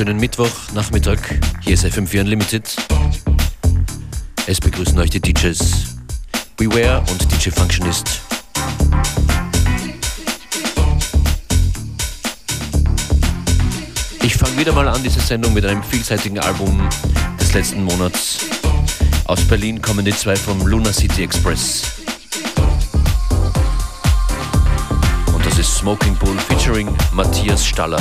wunderschönen Mittwochnachmittag. Hier ist FM4 Unlimited. Es begrüßen euch die DJs Beware und DJ Functionist. Ich fange wieder mal an diese Sendung mit einem vielseitigen Album des letzten Monats. Aus Berlin kommen die zwei vom Luna City Express. Und das ist Smoking Bull featuring Matthias Staller.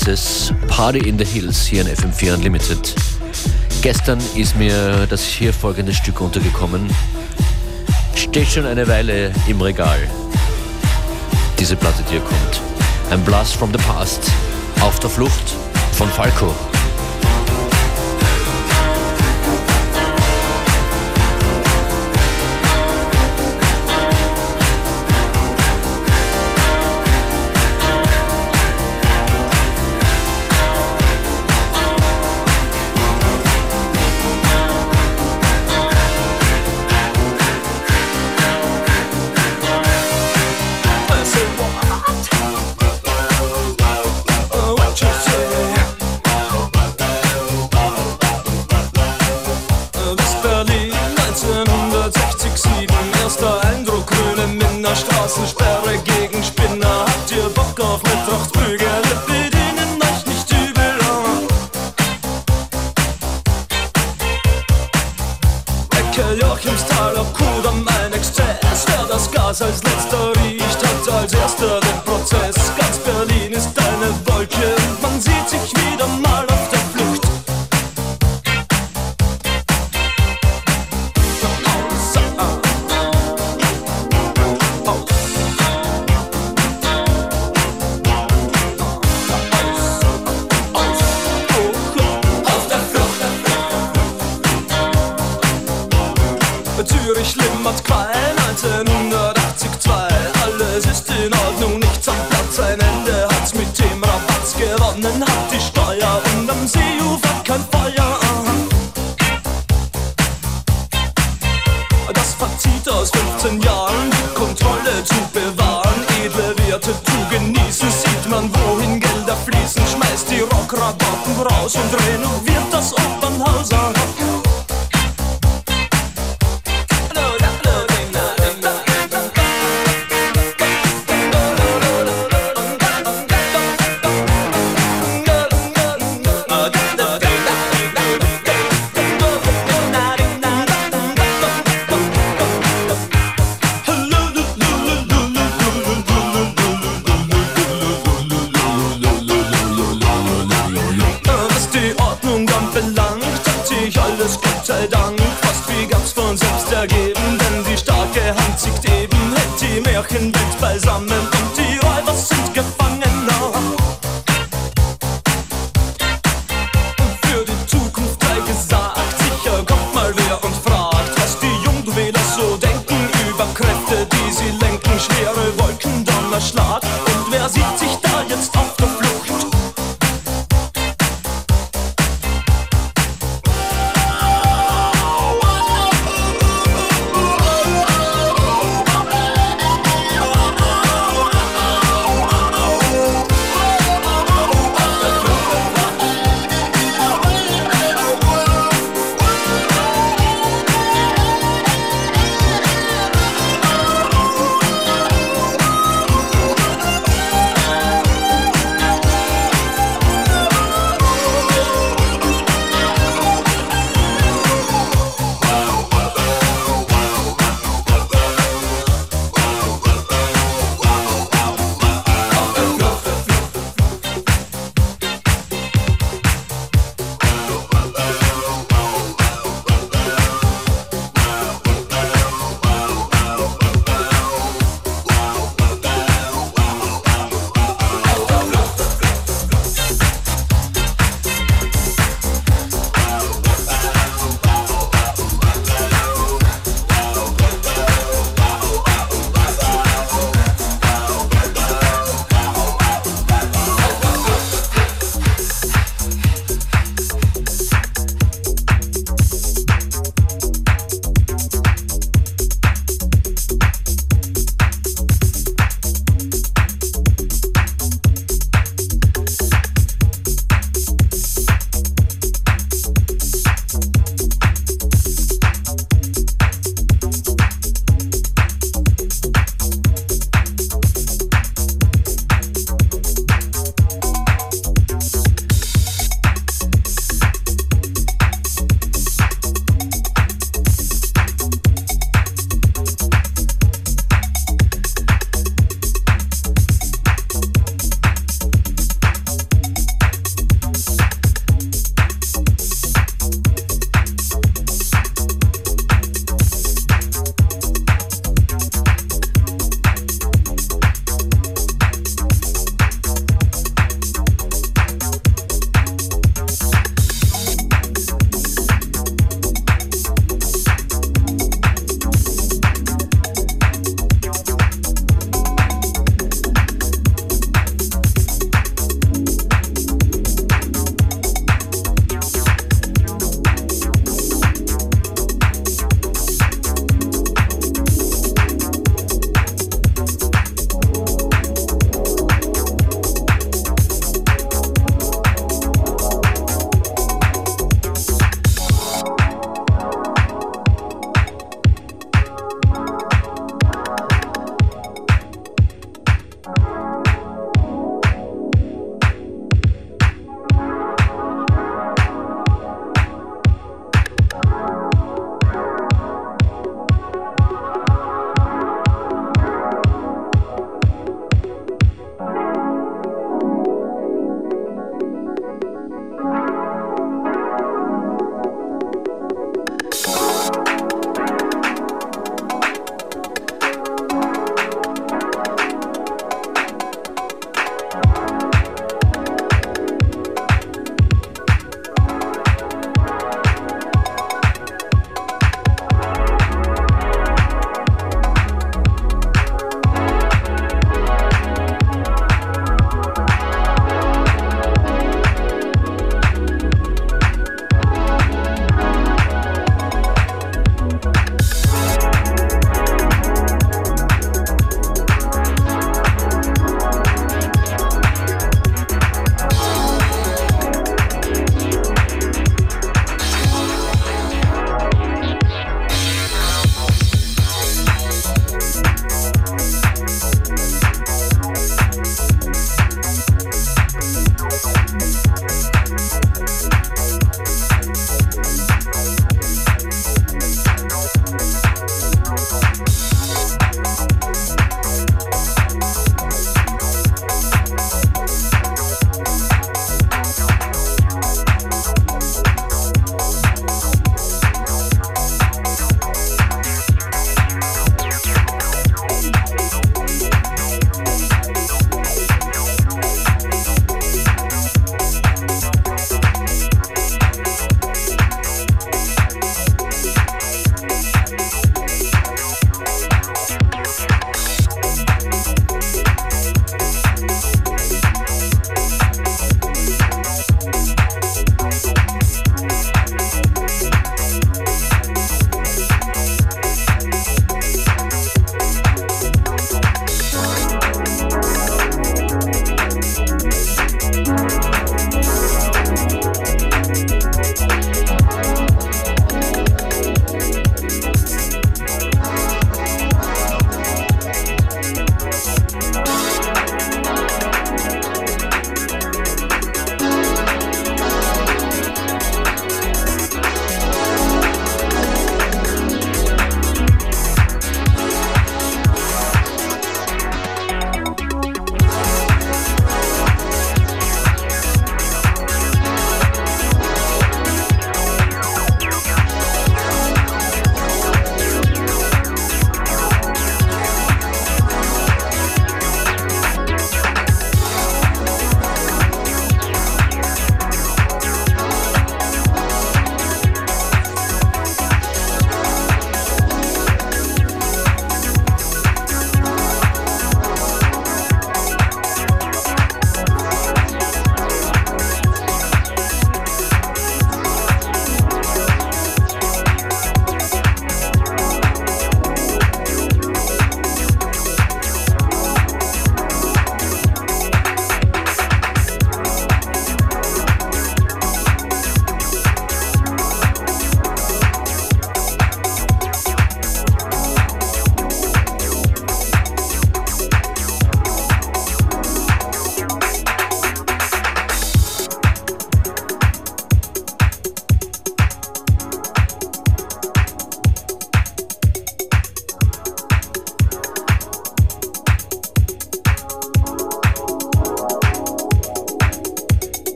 25 Places Party in the Hills hier in FM4 Unlimited. Gestern ist mir das hier folgende Stück untergekommen. Steht schon eine Weile im Regal. Diese Platte, die hier kommt. Ein Blast from the Past. Auf der Flucht von Falco.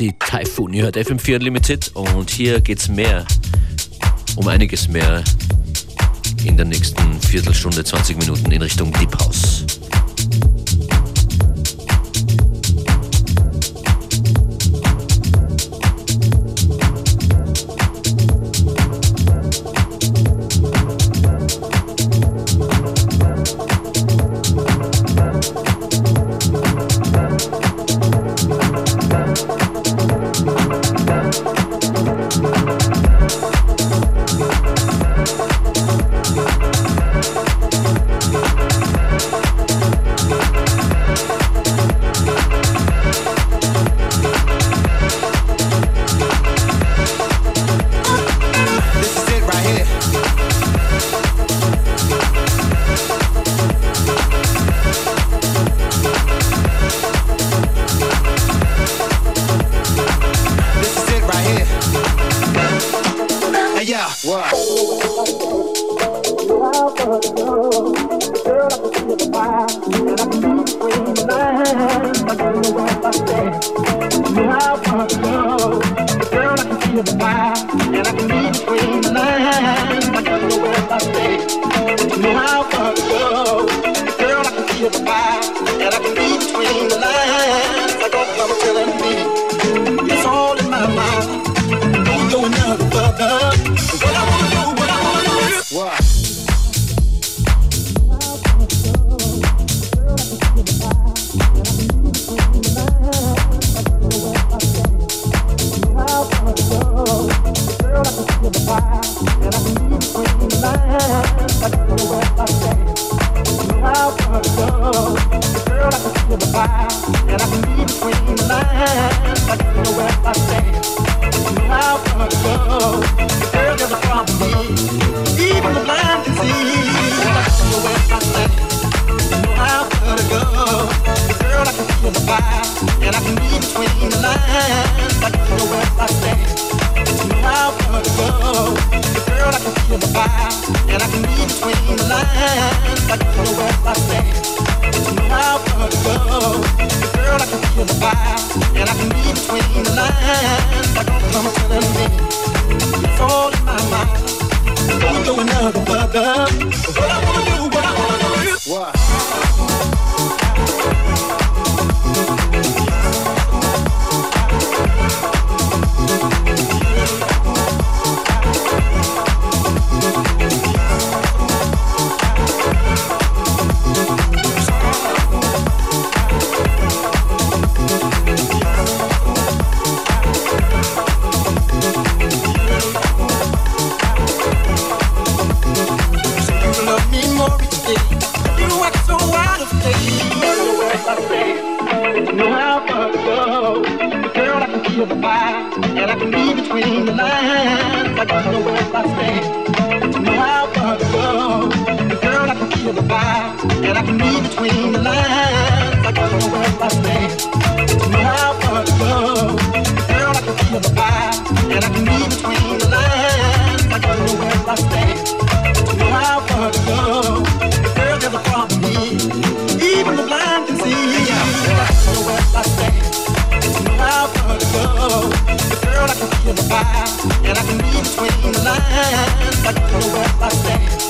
Sassy Typhoon. Ihr hört FM4 Unlimited und hier geht's mehr, um einiges mehr in der nächsten Viertelstunde, 20 Minuten in Richtung Deep House. by, and I can read between the lines. I got know where about that. It's my heart to go? Girl, I can feel the vibe, and I can read between the lines. I got no word about that. It's my heart for love. Girl, there's a problem here. Even the blind can see. Yeah, I got know where about that. It's my heart to go? girl, I can feel the vibe, and I can read between the lines. I can know where I stand.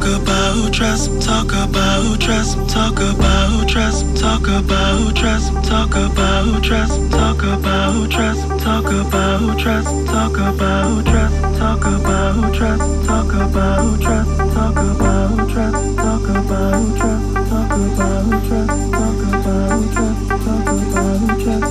about trust, talk about trust, talk about trust, talk about trust, talk about trust, talk about trust, talk about trust, talk about trust, talk about trust, talk about trust, talk about trust, talk about trust, talk about trust, talk about trust, talk about trust,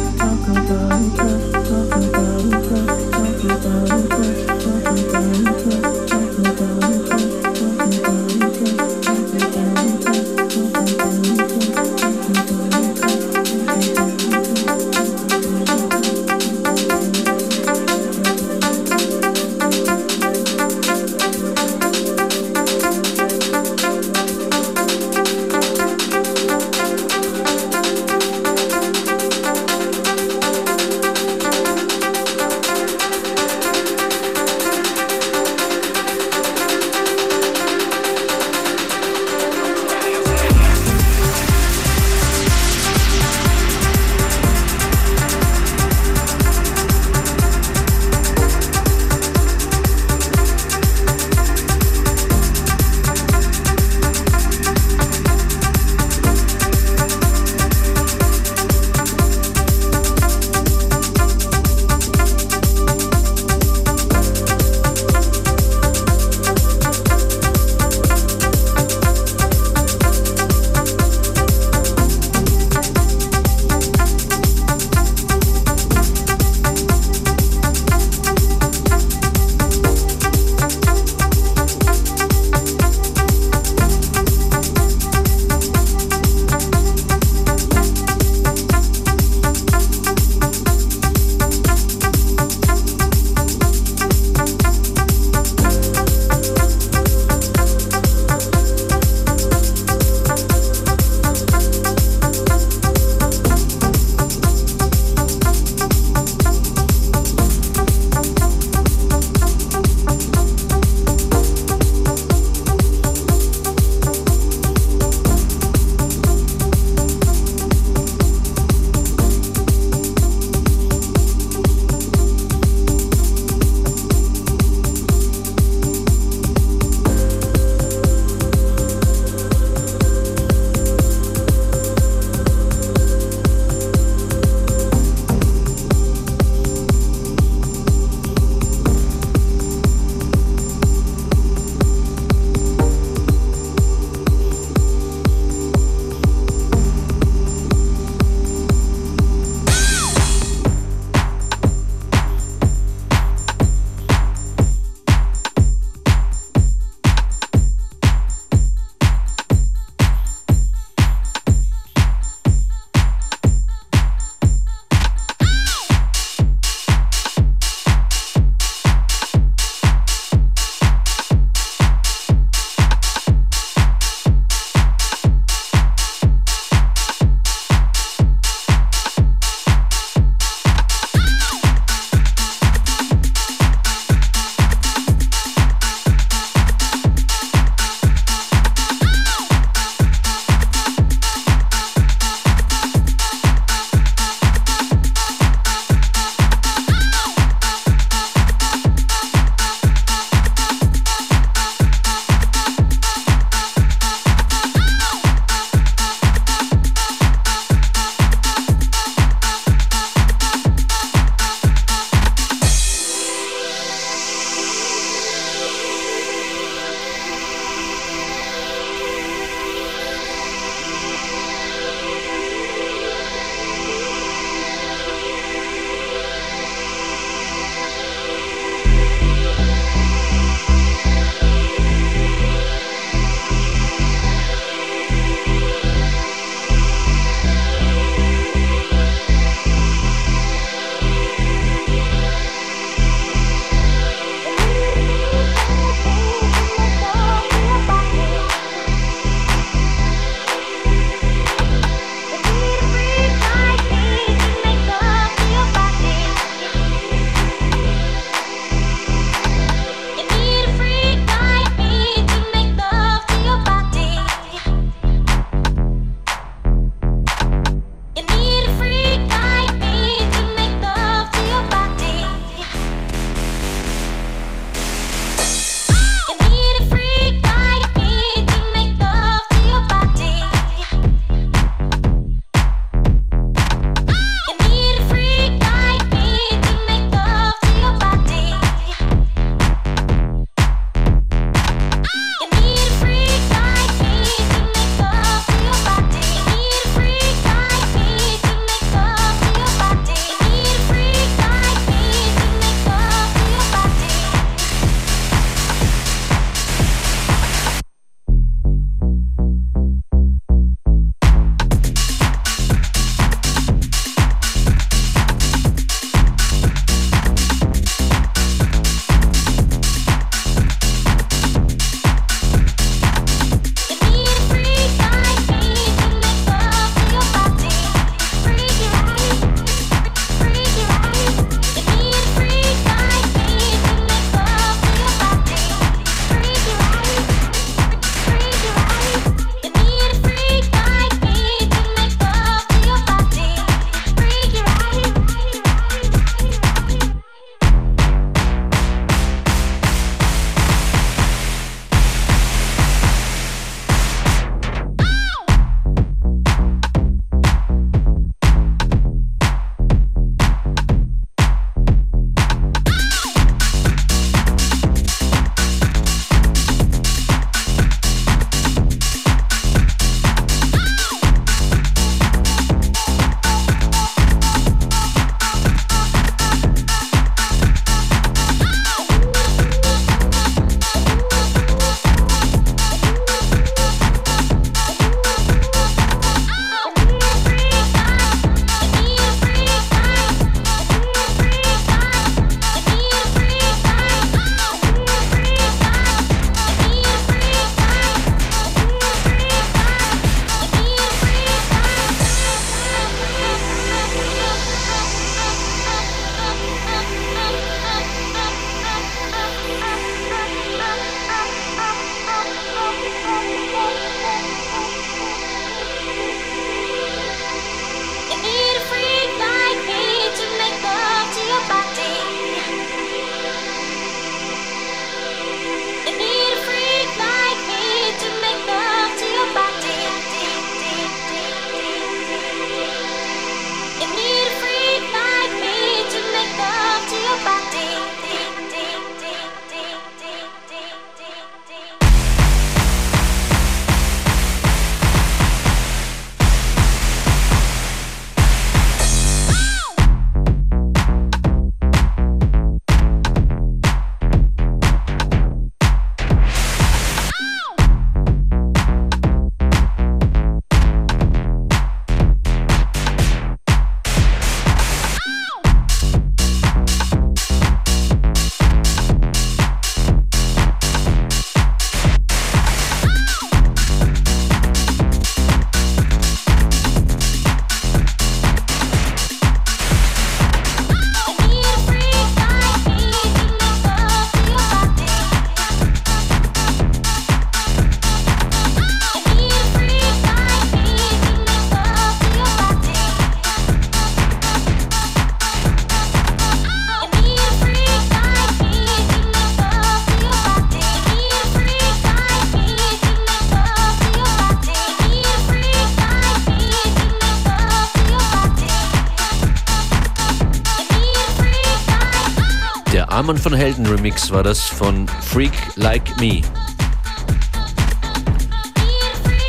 von Helden Remix war das von Freak Like Me.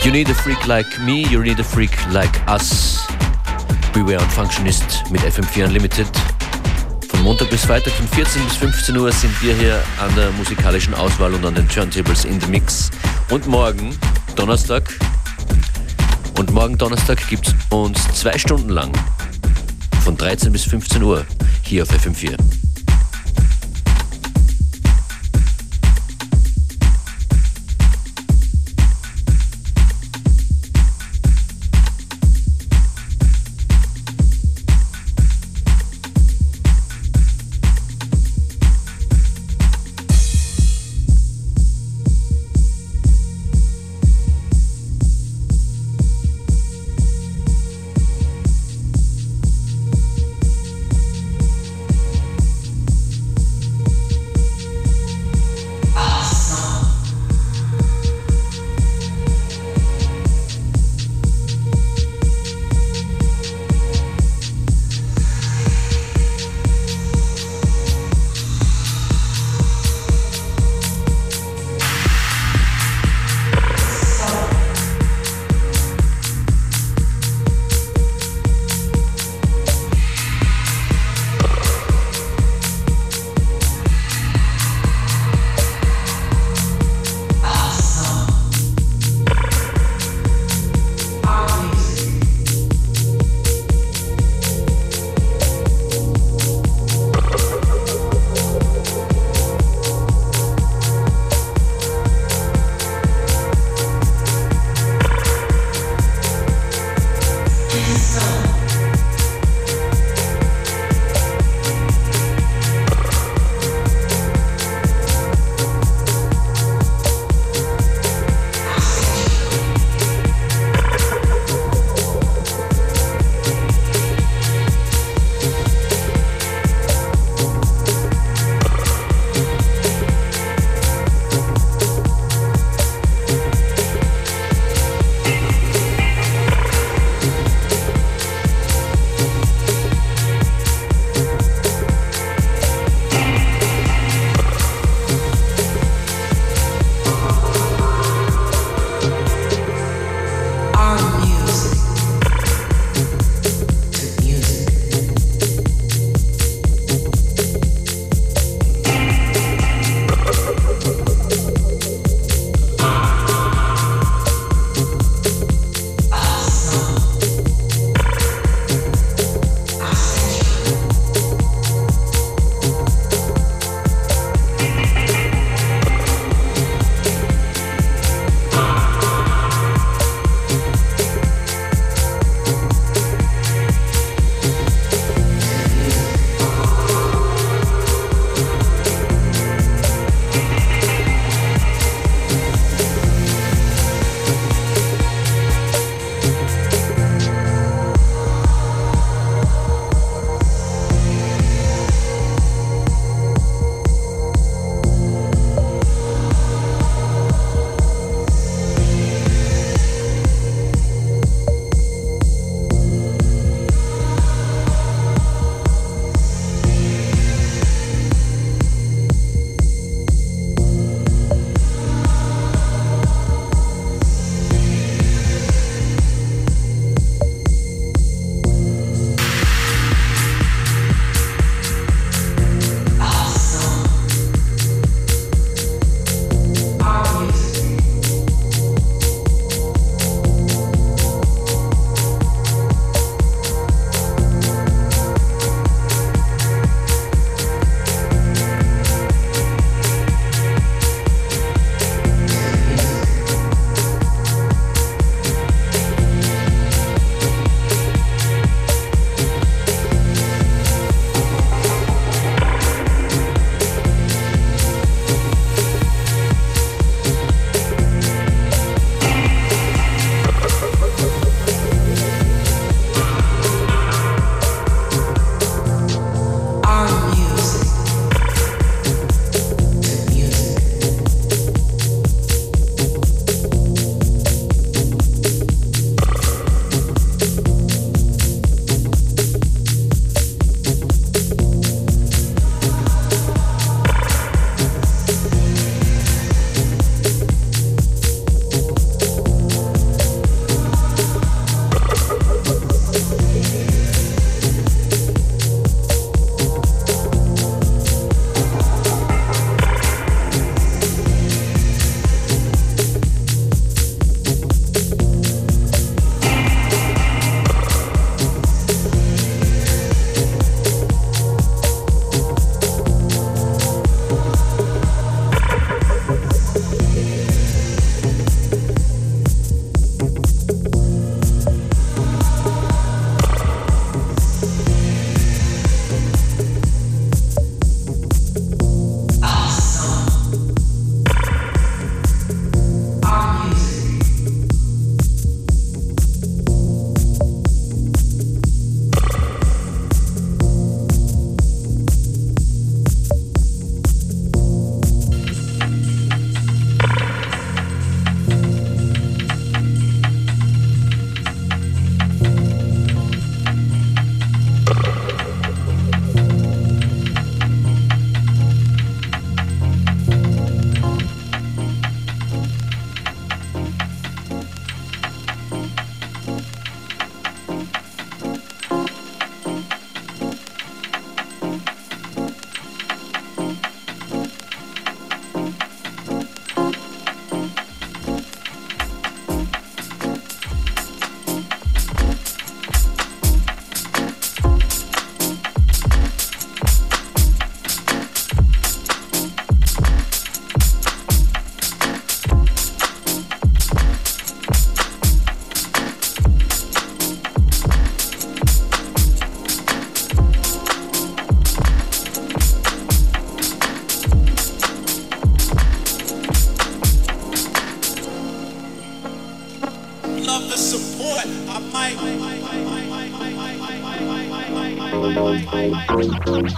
You need a freak like me, you need a freak like us. Beware und Functionist mit FM4 Unlimited. Von Montag bis Freitag von 14 bis 15 Uhr sind wir hier an der musikalischen Auswahl und an den Turntables in the Mix. Und morgen, Donnerstag, und morgen Donnerstag gibt es uns zwei Stunden lang von 13 bis 15 Uhr hier auf FM4.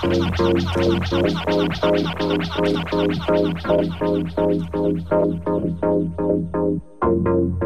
Thank you.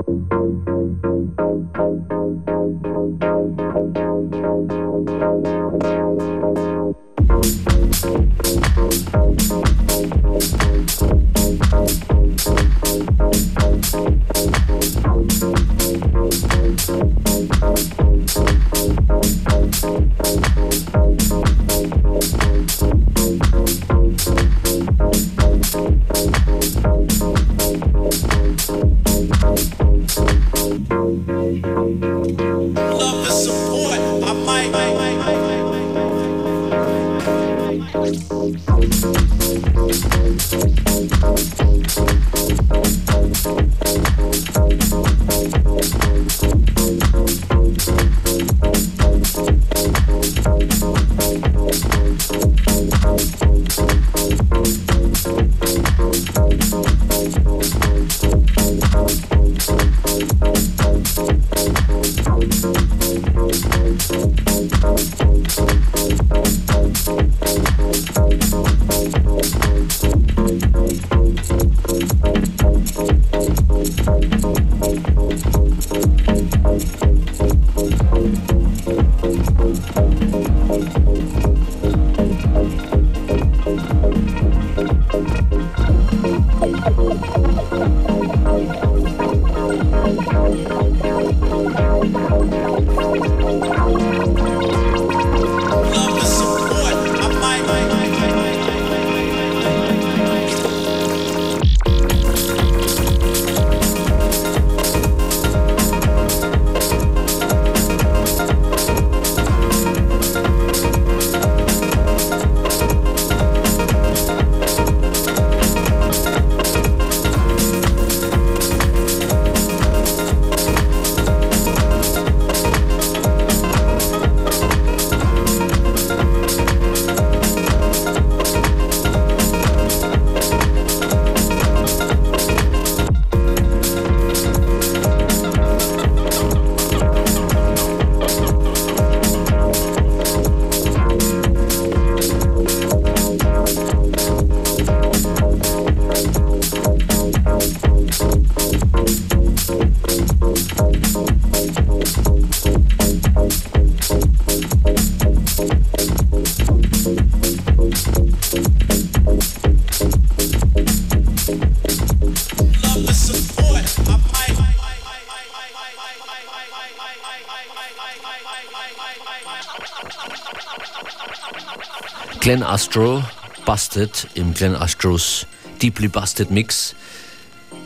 Glenn Astro Busted im Glenn Astros Deeply Busted Mix.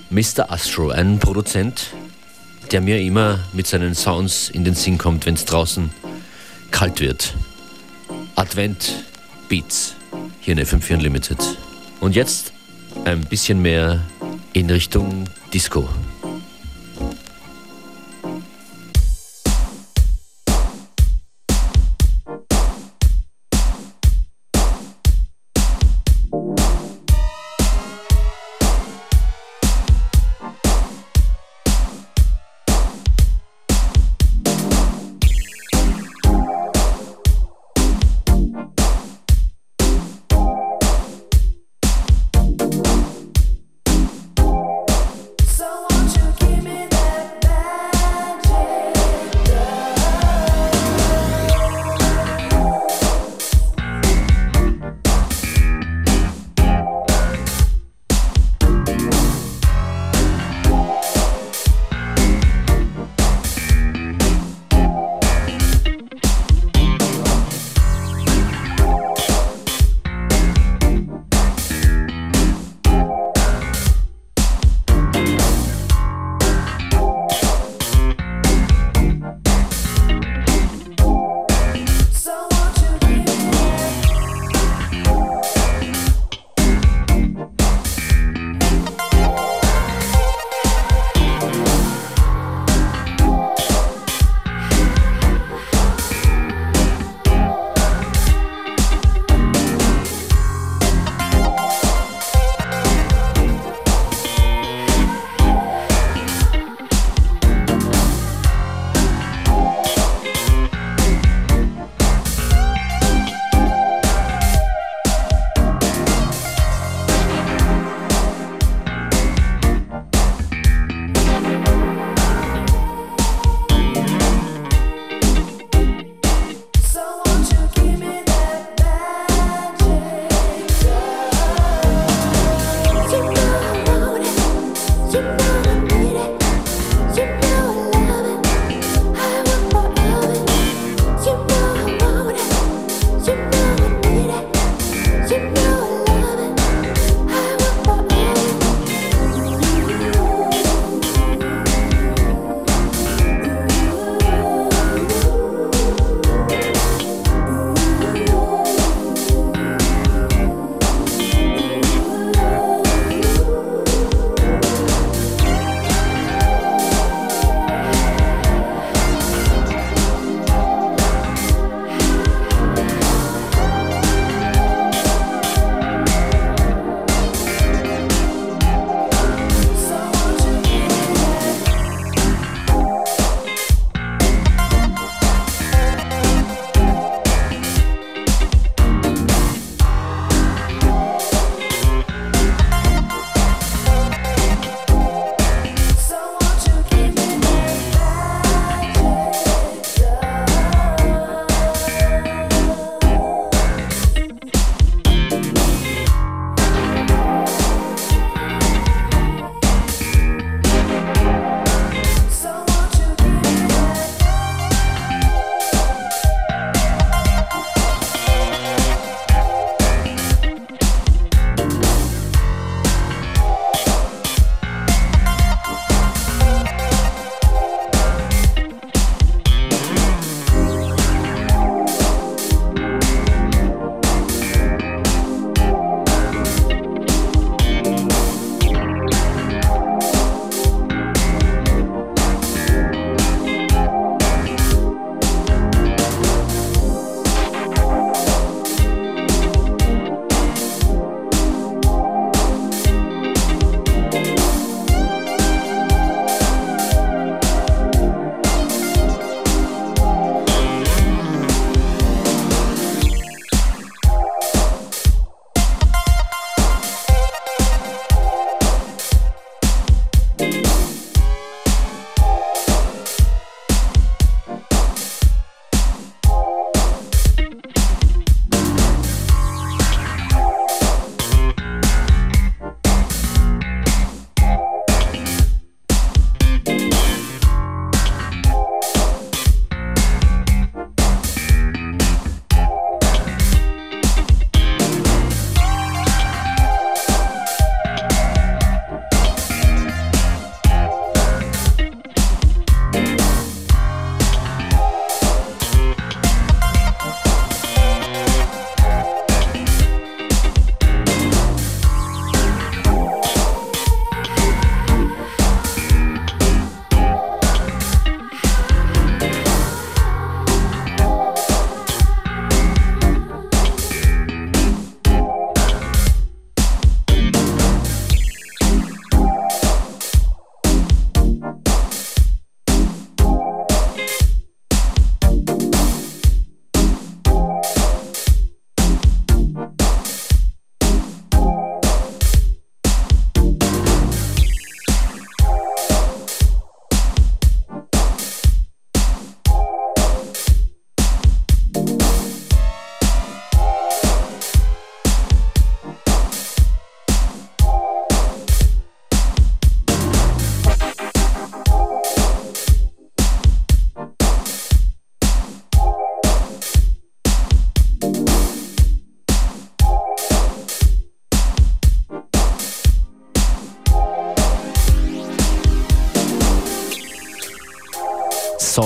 Mr. Astro, ein Produzent, der mir immer mit seinen Sounds in den Sinn kommt, wenn es draußen kalt wird. Advent Beats hier in FM4 Unlimited. Und jetzt ein bisschen mehr in Richtung Disco.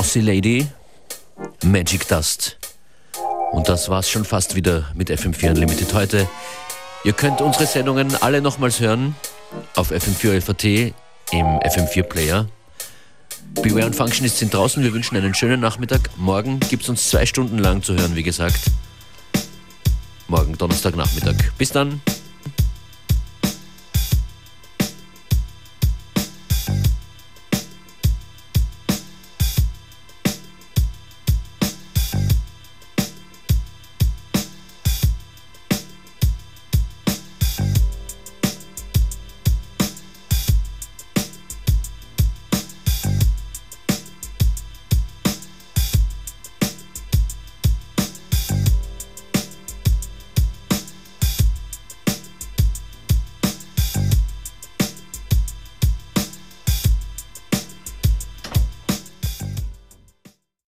Saucy Lady, Magic Dust. Und das war's schon fast wieder mit FM4 Unlimited heute. Ihr könnt unsere Sendungen alle nochmals hören auf FM4 FAT im FM4 Player. Beware und Functionists sind draußen. Wir wünschen einen schönen Nachmittag. Morgen gibt es uns zwei Stunden lang zu hören, wie gesagt. Morgen Donnerstagnachmittag. Bis dann.